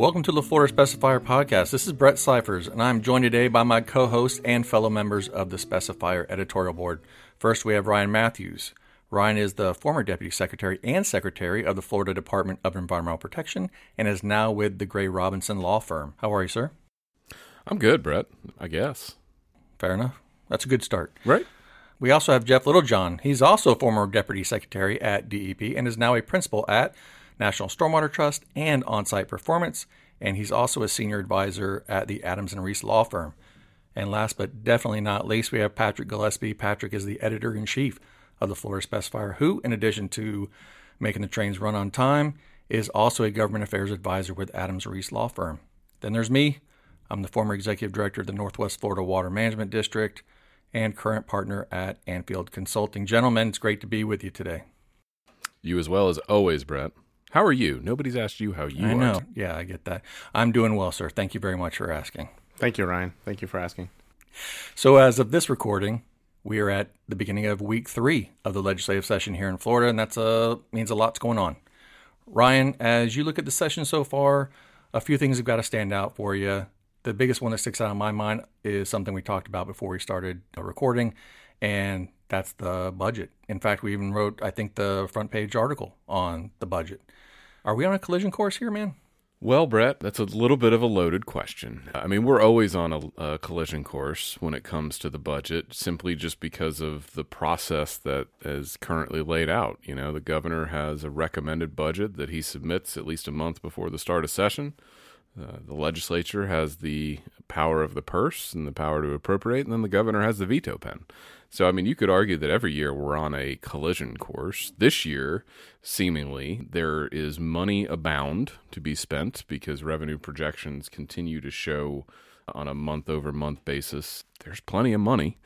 Welcome to the Florida Specifier Podcast. This is Brett Cyphers, and I'm joined today by my co hosts and fellow members of the Specifier Editorial Board. First, we have Ryan Matthews. Ryan is the former Deputy Secretary and Secretary of the Florida Department of Environmental Protection and is now with the Gray Robinson Law Firm. How are you, sir? I'm good, Brett, I guess. Fair enough. That's a good start. Right. We also have Jeff Littlejohn. He's also a former Deputy Secretary at DEP and is now a principal at National Stormwater Trust, and On-Site Performance, and he's also a senior advisor at the Adams and Reese law firm. And last but definitely not least, we have Patrick Gillespie. Patrick is the editor in chief of the Florida Specifier, who, in addition to making the trains run on time, is also a government affairs advisor with Adams Reese Law Firm. Then there's me. I'm the former executive director of the Northwest Florida Water Management District and current partner at Anfield Consulting. Gentlemen, it's great to be with you today. You as well as always, Brett. How are you? Nobody's asked you how you I are. know. Yeah, I get that. I'm doing well, sir. Thank you very much for asking. Thank you, Ryan. Thank you for asking. So, as of this recording, we are at the beginning of week three of the legislative session here in Florida, and that's uh, means a lot's going on. Ryan, as you look at the session so far, a few things have got to stand out for you. The biggest one that sticks out in my mind is something we talked about before we started recording, and that's the budget. In fact, we even wrote, I think, the front page article on the budget. Are we on a collision course here, man? Well, Brett, that's a little bit of a loaded question. I mean, we're always on a, a, collision course when it comes to the budget, simply just because of the process that is currently laid out. You know, the governor has a recommended budget that he submits at least a month before the start of session. Uh, the legislature has the power of the purse and the power to appropriate, and then the governor has the veto pen. So, I mean, you could argue that every year we're on a collision course. This year, seemingly, there is money abound to be spent because revenue projections continue to show on a month over month basis there's plenty of money.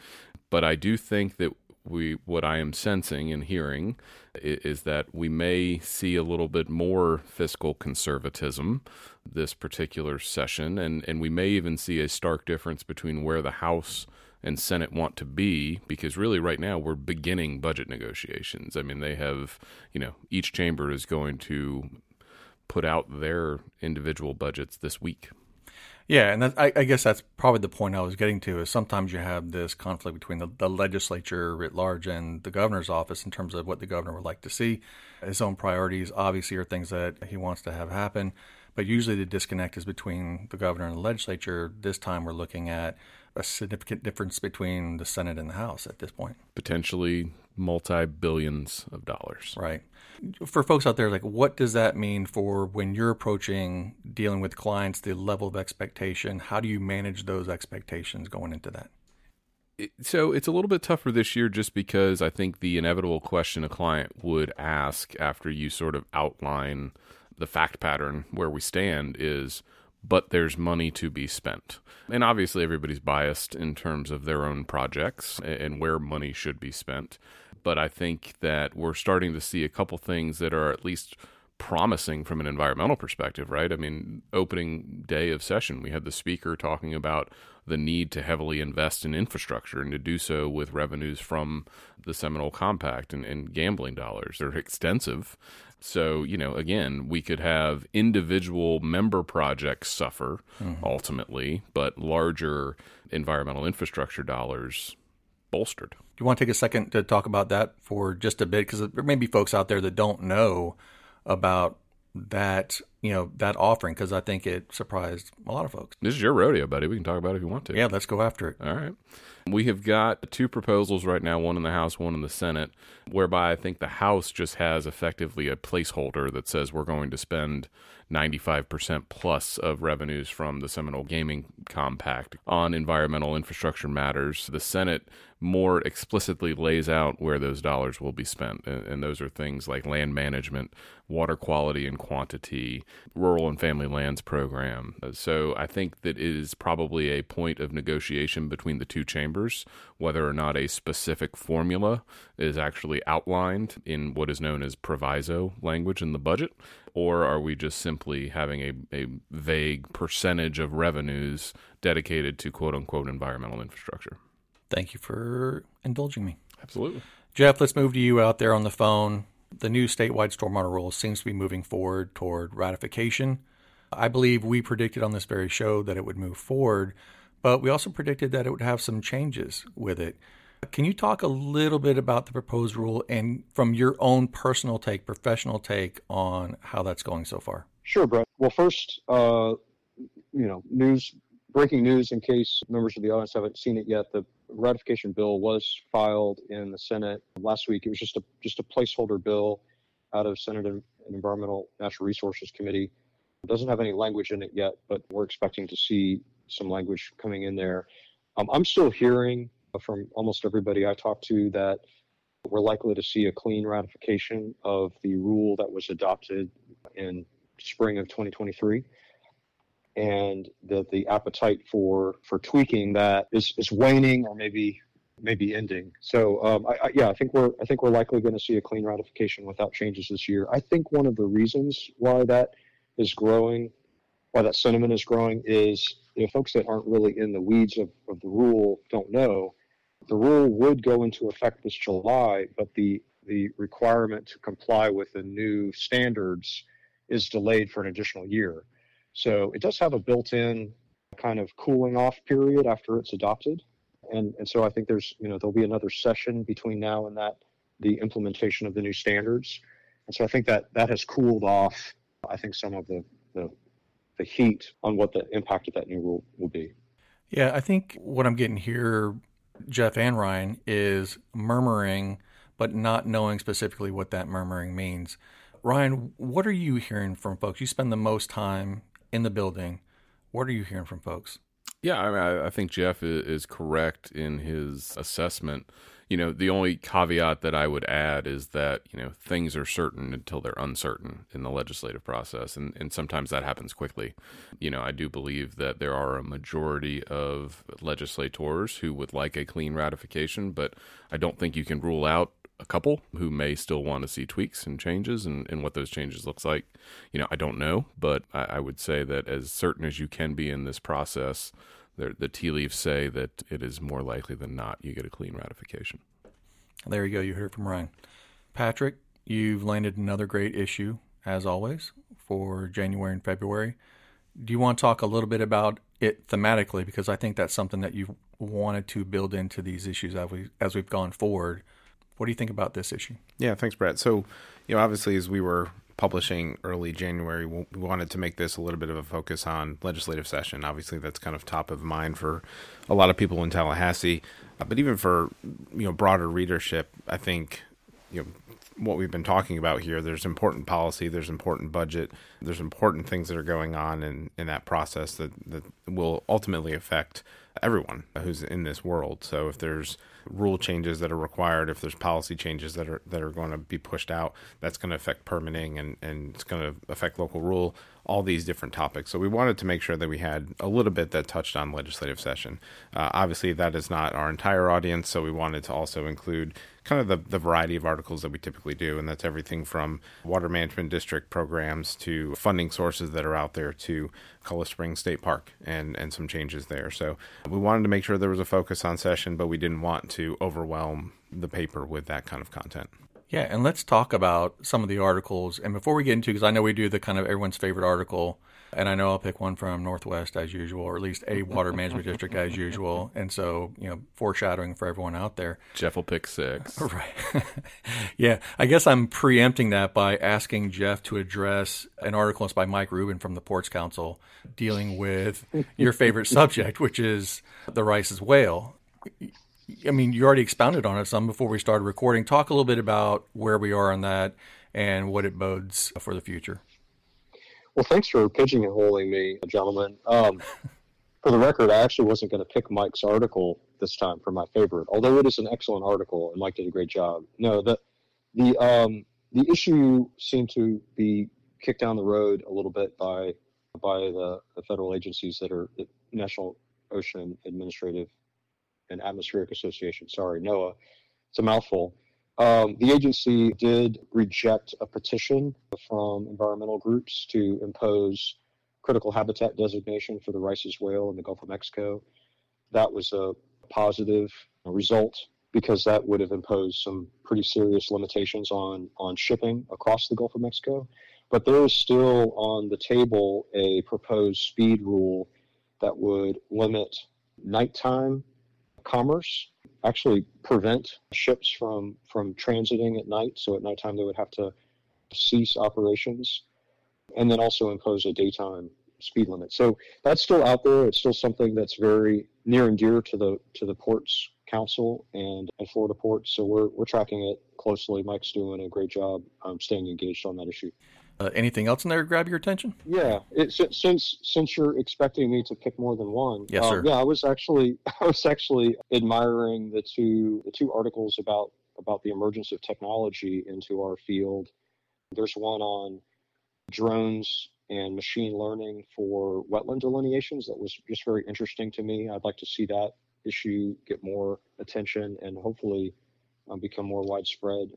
But I do think that we what I am sensing and hearing is that we may see a little bit more fiscal conservatism this particular session and and we may even see a stark difference between where the house and Senate want to be because really right now we're beginning budget negotiations. I mean, they have, you know, each chamber is going to put out their individual budgets this week. Yeah, and that, I, I, guess that's probably the point I was getting to. Is sometimes you have this conflict between the, the, legislature writ large and the governor's office in terms of what the governor would like to see. His own priorities obviously are things that he wants to have happen, but usually the disconnect is between the governor and the legislature. This time we're looking at a significant difference between the Senate and the House at this point. Potentially multi billions of dollars. Right. For folks out there, like what does that mean for when you're approaching dealing with clients, the level of expectation? How do you manage those expectations going into that? so it's a little bit tougher this year just because I think the inevitable question a client would ask after you sort of outline the fact pattern where we stand is but there's money to be spent. And obviously, everybody's biased in terms of their own projects and where money should be spent. But I think that we're starting to see a couple things that are at least promising from an environmental perspective, right? I mean, opening day of session, we had the speaker talking about the need to heavily invest in infrastructure and to do so with revenues from the Seminole Compact and, and gambling dollars. They're extensive, so, you know, again, we could have individual member projects suffer mm-hmm. ultimately, but larger environmental infrastructure dollars bolstered. Do you want to take a second to talk about that for just a bit? Because there may be folks out there that don't know about that you know that offering because I think it surprised a lot of folks. This is your rodeo, buddy. We can talk about it if you want to. Yeah, let's go after it. All right. We have got two proposals right now, one in the House, one in the Senate, whereby I think the House just has effectively a placeholder that says we're going to spend 95% plus of revenues from the Seminole Gaming Compact on environmental infrastructure matters. The Senate more explicitly lays out where those dollars will be spent. And, those are things like land management, water quality and quantity, rural and family lands program. So I think that it is probably a point of negotiation between the two chambers whether or not a specific formula is actually outlined in what is known as proviso language in the budget, or are we just simply having a, a vague percentage of revenues dedicated to quote unquote environmental infrastructure? Thank you for indulging me. Absolutely. Jeff, let's move to you out there on the phone. The new statewide stormwater rule seems to be moving forward toward ratification. I believe we predicted on this very show that it would move forward, but we also predicted that it would have some changes with it. Can you talk a little bit about the proposed rule and from your own personal take, professional take on how that's going so far? Sure, Brett. Well, first, uh, you know, news, breaking news in case members of the audience haven't seen it yet. The ratification bill was filed in the Senate last week. It was just a just a placeholder bill out of Senate and Environmental Natural Resources Committee. It doesn't have any language in it yet, but we're expecting to see some language coming in there. Um, I'm still hearing from almost everybody I talked to that we're likely to see a clean ratification of the rule that was adopted in spring of 2023 and that the appetite for for tweaking that is is waning or maybe maybe ending. So um, I, I, yeah, I think we're I think we're likely going to see a clean ratification without changes this year. I think one of the reasons why that is growing, why that sentiment is growing, is you know, folks that aren't really in the weeds of, of the rule don't know the rule would go into effect this July, but the the requirement to comply with the new standards is delayed for an additional year. So it does have a built-in kind of cooling off period after it's adopted. And and so I think there's you know there'll be another session between now and that the implementation of the new standards. And so I think that that has cooled off I think some of the the, the heat on what the impact of that new rule will be. Yeah, I think what I'm getting here Jeff and Ryan is murmuring, but not knowing specifically what that murmuring means. Ryan, what are you hearing from folks? You spend the most time in the building. What are you hearing from folks? Yeah, I, mean, I think Jeff is correct in his assessment you know, the only caveat that I would add is that, you know, things are certain until they're uncertain in the legislative process. And, and sometimes that happens quickly. You know, I do believe that there are a majority of legislators who would like a clean ratification, but I don't think you can rule out a couple who may still want to see tweaks and changes and, and what those changes looks like. You know, I don't know, but I, I would say that as certain as you can be in this process, the, the tea leaves say that it is more likely than not you get a clean ratification. There you go. You heard it from Ryan. Patrick, you've landed another great issue, as always, for January and February. Do you want to talk a little bit about it thematically? Because I think that's something that you've wanted to build into these issues as, we, as we've gone forward. What do you think about this issue? Yeah, thanks, Brett. So, you know, obviously, as we were publishing early January, we wanted to make this a little bit of a focus on legislative session. Obviously, that's kind of top of mind for a lot of people in Tallahassee, uh, but even for you know broader readership, I think you know what we've been talking about here. There's important policy, there's important budget, there's important things that are going on in in that process that that will ultimately affect everyone who's in this world. So if there's rule changes that are required, if there's policy changes that are that are going to be pushed out, that's going to affect permitting and and it's going to affect local rule all these different topics. So we wanted to make sure that we had a little bit that touched on legislative session. Uh, obviously, that is not our entire audience, so we wanted to also include kind of the, the variety of articles that we typically do, and that's everything from water management district programs to funding sources that are out there to Colorado Springs State Park and, and some changes there. So we wanted to make sure there was a focus on session, but we didn't want to overwhelm the paper with that kind of content. Yeah, and let's talk about some of the articles. And before we get into, because I know we do the kind of everyone's favorite article, and I know I'll pick one from Northwest as usual, or at least a water management district as usual. And so, you know, foreshadowing for everyone out there. Jeff will pick six. Right. yeah, I guess I'm preempting that by asking Jeff to address an article by Mike Rubin from the Ports Council dealing with your favorite subject, which is the Rice's whale. I mean, you already expounded on it some before we started recording. Talk a little bit about where we are on that and what it bodes for the future. Well, thanks for pigeonholing me, gentlemen. Um, for the record, I actually wasn't going to pick Mike's article this time for my favorite, although it is an excellent article and Mike did a great job. No, the the um, the issue seemed to be kicked down the road a little bit by by the, the federal agencies that are the National Ocean Administrative and Atmospheric Association. Sorry, NOAA. It's a mouthful. Um, the agency did reject a petition from environmental groups to impose critical habitat designation for the Rice's whale in the Gulf of Mexico. That was a positive result because that would have imposed some pretty serious limitations on, on shipping across the Gulf of Mexico. but there is still on the table a proposed speed rule that would limit nighttime commerce, actually prevent ships from, from transiting at night. So at nighttime, they would have to cease operations and then also impose a daytime speed limit. So that's still out there. It's still something that's very near and dear to the to the ports council and, and Florida ports. So we're we're tracking it closely. Mike's doing a great job um, staying engaged on that issue. Uh, anything else in there grab your attention? Yeah, it, since since you're expecting me to pick more than one, yes, sir. Uh, yeah, I was actually I was actually admiring the two the two articles about about the emergence of technology into our field. There's one on drones and machine learning for wetland delineations that was just very interesting to me. I'd like to see that issue get more attention and hopefully um, become more widespread.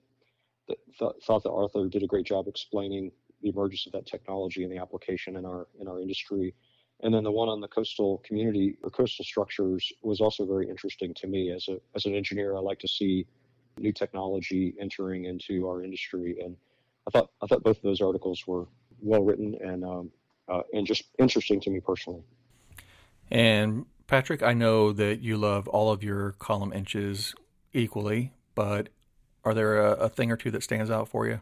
Th- thought that Arthur did a great job explaining the emergence of that technology and the application in our in our industry. And then the one on the coastal community or coastal structures was also very interesting to me as a as an engineer. I like to see new technology entering into our industry, and I thought I thought both of those articles were well written and um, uh, and just interesting to me personally. And Patrick, I know that you love all of your column inches equally, but are there a, a thing or two that stands out for you?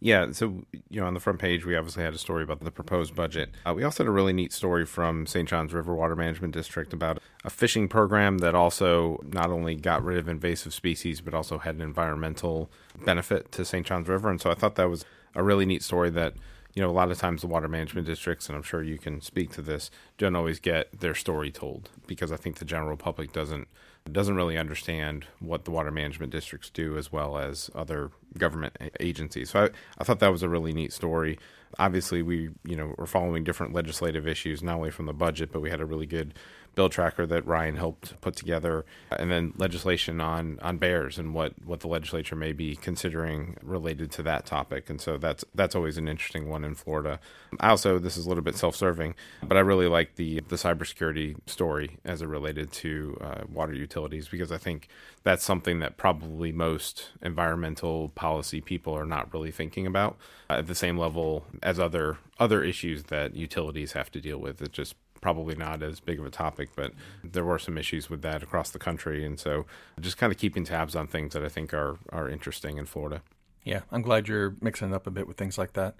Yeah, so you know, on the front page, we obviously had a story about the proposed budget. Uh, we also had a really neat story from St. Johns River Water Management District about a fishing program that also not only got rid of invasive species, but also had an environmental benefit to St. Johns River. And so I thought that was a really neat story that you know, a lot of times the water management districts, and I'm sure you can speak to this, don't always get their story told because I think the general public doesn't doesn't really understand what the water management districts do as well as other government agencies. So I, I thought that was a really neat story. Obviously, we you know we're following different legislative issues not only from the budget, but we had a really good bill tracker that Ryan helped put together, and then legislation on on bears and what what the legislature may be considering related to that topic. And so that's that's always an interesting one in Florida. I also this is a little bit self serving, but I really like the the cybersecurity story as it related to uh, water utilities because I think that's something that probably most environmental policy people are not really thinking about at the same level as other other issues that utilities have to deal with. It's just probably not as big of a topic, but there were some issues with that across the country, and so just kind of keeping tabs on things that I think are are interesting in Florida. Yeah, I'm glad you're mixing it up a bit with things like that.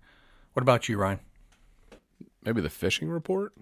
What about you, Ryan? Maybe the fishing report.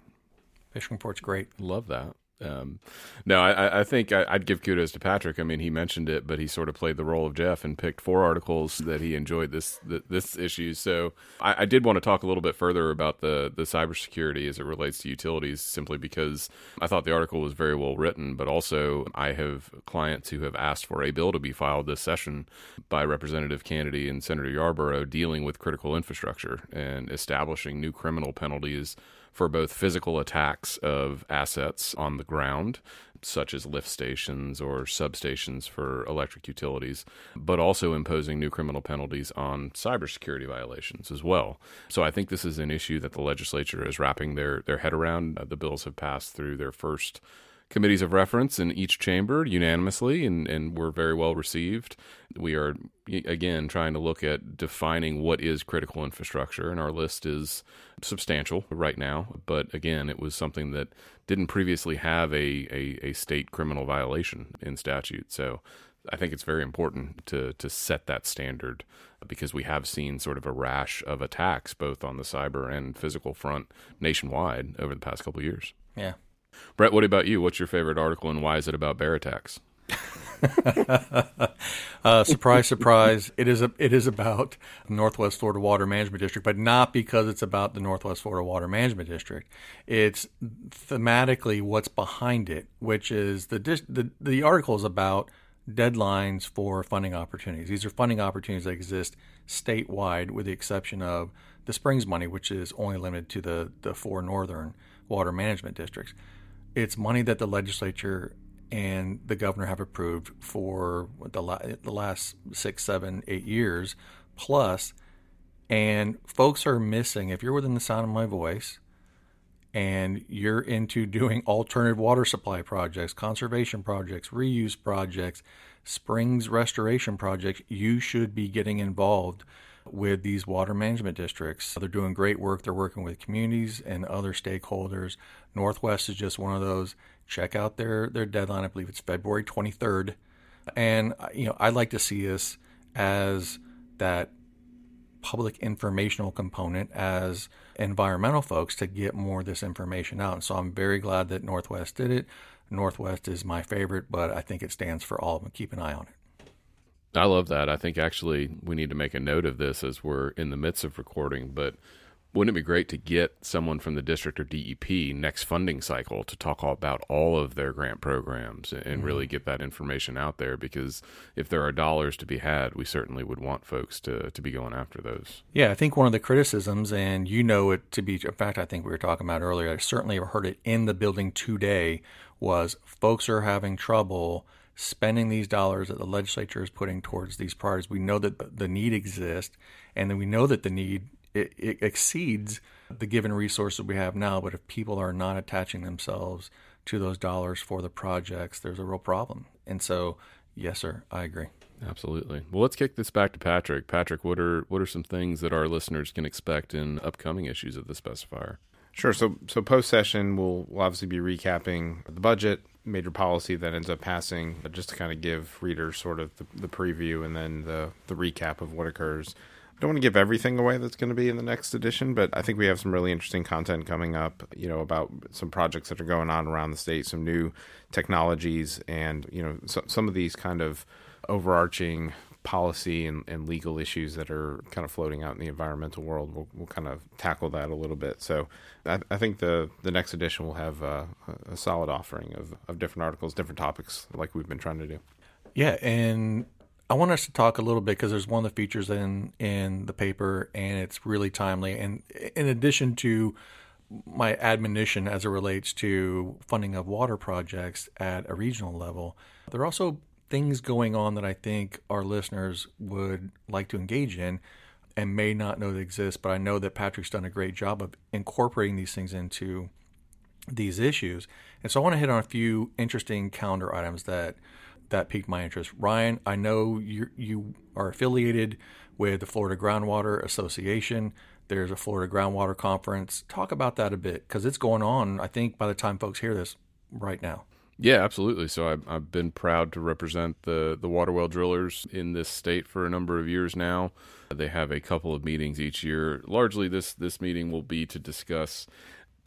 Fishing report's great. Love that. Um, no, I, I think I, would give kudos to Patrick. I mean, he mentioned it, but he sort of played the role of Jeff and picked four articles that he enjoyed this this issue. So I, I, did want to talk a little bit further about the the cybersecurity as it relates to utilities, simply because I thought the article was very well written. But also, I have clients who have asked for a bill to be filed this session by Representative Kennedy and Senator Yarborough dealing with critical infrastructure and establishing new criminal penalties for both physical attacks of assets on the ground, such as lift stations or substations for electric utilities, but also imposing new criminal penalties on cybersecurity violations as well. So I think this is an issue that the legislature is wrapping their, their head around. Uh, the bills have passed through their first committees of reference in each chamber unanimously and, and were very well received. We are, again, trying to look at defining what is critical infrastructure, and our list is substantial right now. But again, it was something that didn't previously have a, a, a state criminal violation in statute. So I think it's very important to to set that standard because we have seen sort of a rash of attacks both on the cyber and physical front nationwide over the past couple years. Yeah, Brett, what about you? What's your favorite article and why is it about bear attacks? uh, surprise, surprise! It is a, it is about Northwest Florida Water Management District, but not because it's about the Northwest Florida Water Management District. It's thematically what's behind it, which is the the the article is about deadlines for funding opportunities. These are funding opportunities that exist statewide, with the exception of the Springs money, which is only limited to the the four northern water management districts it's money that the legislature and the governor have approved for the, la- the last six, seven, eight years plus. And folks are missing, if you're within the sound of my voice and you're into doing alternative water supply projects, conservation projects, reuse projects, springs restoration projects, you should be getting involved with these water management districts. They're doing great work. They're working with communities and other stakeholders. Northwest is just one of those. Check out their their deadline. I believe it's February 23rd. And you know, I'd like to see us as that public informational component as environmental folks to get more of this information out. And so I'm very glad that Northwest did it. Northwest is my favorite, but I think it stands for all of them. Keep an eye on it. I love that. I think actually we need to make a note of this as we're in the midst of recording, but wouldn't it be great to get someone from the district or DEP next funding cycle to talk all about all of their grant programs and mm-hmm. really get that information out there? Because if there are dollars to be had, we certainly would want folks to, to be going after those. Yeah, I think one of the criticisms, and you know it to be, in fact, I think we were talking about earlier, I certainly have heard it in the building today, was folks are having trouble spending these dollars that the legislature is putting towards these priorities. We know that the need exists, and then we know that the need it, it exceeds the given resources we have now. But if people are not attaching themselves to those dollars for the projects, there's a real problem. And so, yes, sir, I agree. Absolutely. Well, let's kick this back to Patrick. Patrick, what are what are some things that our listeners can expect in upcoming issues of the specifier? Sure. So, so post session, we'll, we'll obviously be recapping the budget, major policy that ends up passing, just to kind of give readers sort of the, the preview and then the the recap of what occurs. I don't want to give everything away that's going to be in the next edition, but I think we have some really interesting content coming up, you know, about some projects that are going on around the state, some new technologies, and, you know, so, some of these kind of overarching policy and, and, legal issues that are kind of floating out in the environmental world. We'll, we'll kind of tackle that a little bit. So I, I think the, the next edition will have a, a solid offering of, of different articles, different topics like we've been trying to do. Yeah, and I want us to talk a little bit because there's one of the features in in the paper, and it's really timely. And in addition to my admonition as it relates to funding of water projects at a regional level, there are also things going on that I think our listeners would like to engage in and may not know they exist. But I know that Patrick's done a great job of incorporating these things into these issues. And so I want to hit on a few interesting calendar items that that piqued my interest. Ryan, I know you you are affiliated with the Florida Groundwater Association. There's a Florida Groundwater Conference. Talk about that a bit because it's going on. I think by the time folks hear this, right now. Yeah, absolutely. So I've, I've been proud to represent the the water well drillers in this state for a number of years now. They have a couple of meetings each year. Largely, this this meeting will be to discuss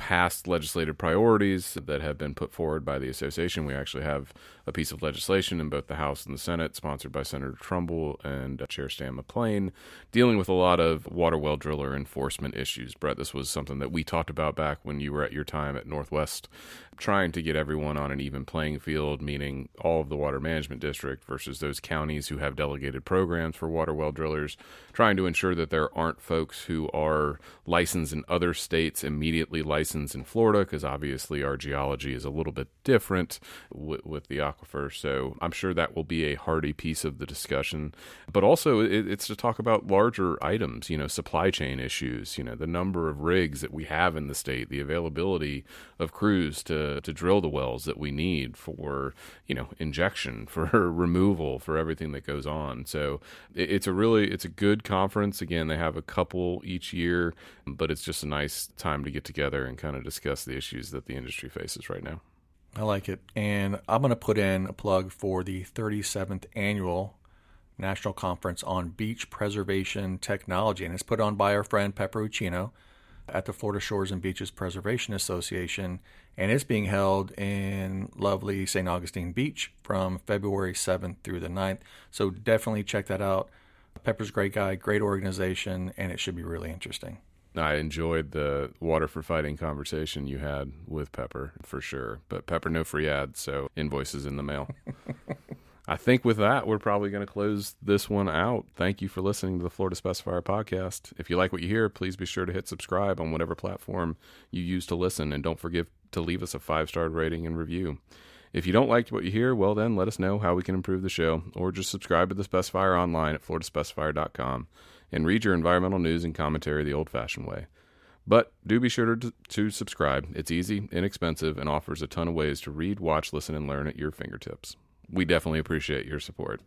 past legislative priorities that have been put forward by the association. We actually have a piece of legislation in both the House and the Senate, sponsored by Senator Trumbull and uh, Chair Stan McClain, dealing with a lot of water well driller enforcement issues. Brett, this was something that we talked about back when you were at your time at Northwest, trying to get everyone on an even playing field, meaning all of the water management district versus those counties who have delegated programs for water well drillers, trying to ensure that there aren't folks who are licensed in other states immediately licensed basins in Florida because obviously our geology is a little bit different with, with, the aquifer. So I'm sure that will be a hearty piece of the discussion. But also, it, it's to talk about larger items, you know, supply chain issues, you know, the number of rigs that we have in the state, the availability of crews to, to drill the wells that we need for, you know, injection, for removal, for everything that goes on. So it, it's a really, it's a good conference. Again, they have a couple each year, but it's just a nice time to get together and kind of discuss the issues that the industry faces right now. I like it. And I'm going to put in a plug for the 37th annual National Conference on Beach Preservation Technology. And it's put on by our friend Pepper Uchino at the Florida Shores and Beaches Preservation Association. And it's being held in lovely St. Augustine Beach from February 7th through the 9th. So definitely check that out. Pepper's great guy, great organization, and it should be really interesting. I enjoyed the water for fighting conversation you had with Pepper for sure. But Pepper, no free ads, so invoices in the mail. I think with that, we're probably going to close this one out. Thank you for listening to the Florida Specifier podcast. If you like what you hear, please be sure to hit subscribe on whatever platform you use to listen. And don't forget to leave us a five star rating and review. If you don't like what you hear, well, then let us know how we can improve the show, or just subscribe to the Specifier online at floridaspecifier.com and read your environmental news and commentary the old fashioned way. But do be sure to, to subscribe. It's easy, inexpensive, and offers a ton of ways to read, watch, listen, and learn at your fingertips. We definitely appreciate your support.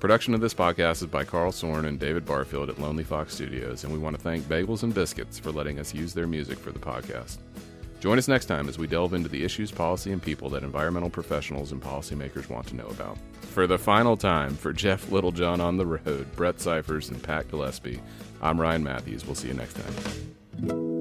Production of this podcast is by Karl Sorne and David Barfield at Lonely Fox Studios, and we want to thank Bagels and Biscuits for letting us use their music for the podcast. Join us next time as we delve into the issues, policy, and people that environmental professionals and policymakers want to know about. For the final time, for Jeff Littlejohn on the road, Brett Cyphers, and Pat Gillespie, I'm Ryan Matthews. We'll see you next time.